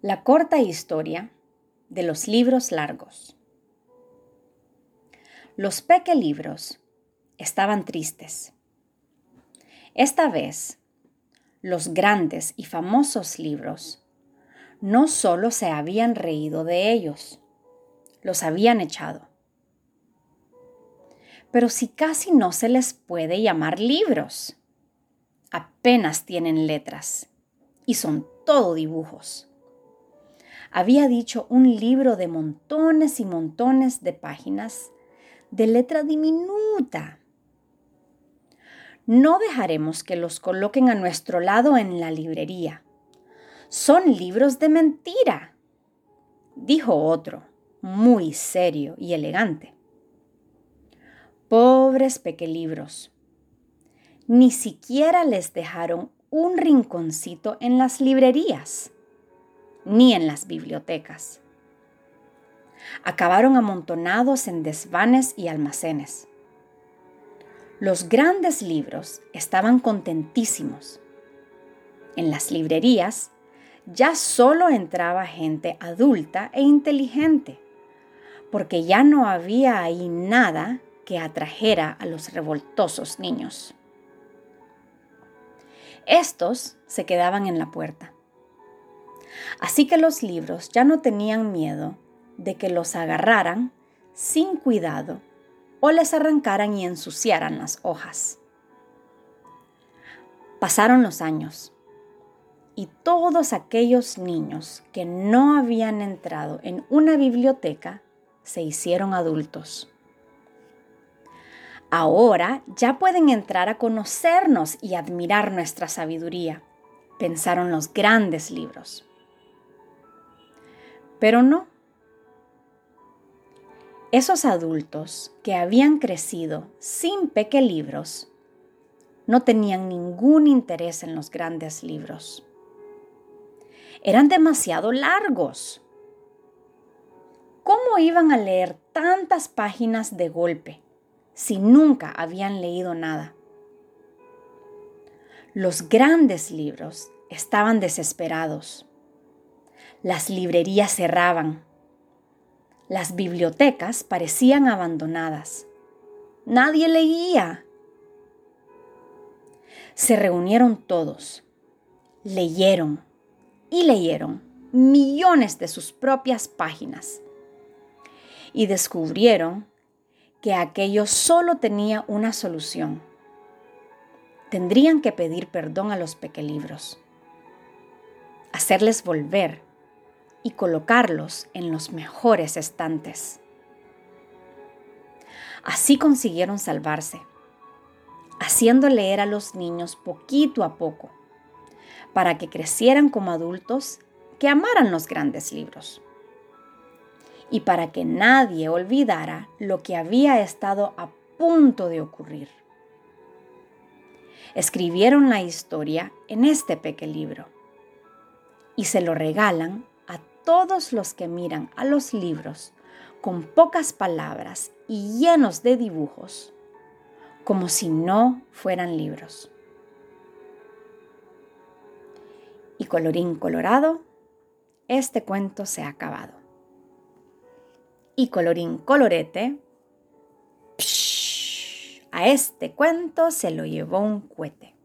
La corta historia de los libros largos. Los peque libros estaban tristes. Esta vez, los grandes y famosos libros no solo se habían reído de ellos, los habían echado. Pero si casi no se les puede llamar libros, apenas tienen letras y son todo dibujos había dicho un libro de montones y montones de páginas de letra diminuta. No dejaremos que los coloquen a nuestro lado en la librería. Son libros de mentira, dijo otro, muy serio y elegante. Pobres pequelibros. Ni siquiera les dejaron un rinconcito en las librerías ni en las bibliotecas. Acabaron amontonados en desvanes y almacenes. Los grandes libros estaban contentísimos. En las librerías ya solo entraba gente adulta e inteligente, porque ya no había ahí nada que atrajera a los revoltosos niños. Estos se quedaban en la puerta Así que los libros ya no tenían miedo de que los agarraran sin cuidado o les arrancaran y ensuciaran las hojas. Pasaron los años y todos aquellos niños que no habían entrado en una biblioteca se hicieron adultos. Ahora ya pueden entrar a conocernos y admirar nuestra sabiduría, pensaron los grandes libros. Pero no. Esos adultos que habían crecido sin pequelibros no tenían ningún interés en los grandes libros. Eran demasiado largos. ¿Cómo iban a leer tantas páginas de golpe si nunca habían leído nada? Los grandes libros estaban desesperados las librerías cerraban. Las bibliotecas parecían abandonadas. Nadie leía. Se reunieron todos. Leyeron y leyeron millones de sus propias páginas. Y descubrieron que aquello solo tenía una solución. Tendrían que pedir perdón a los pequelibros, hacerles volver y colocarlos en los mejores estantes. Así consiguieron salvarse, haciendo leer a los niños poquito a poco, para que crecieran como adultos que amaran los grandes libros y para que nadie olvidara lo que había estado a punto de ocurrir. Escribieron la historia en este pequeño libro y se lo regalan todos los que miran a los libros con pocas palabras y llenos de dibujos, como si no fueran libros. Y colorín colorado, este cuento se ha acabado. Y colorín colorete, a este cuento se lo llevó un cohete.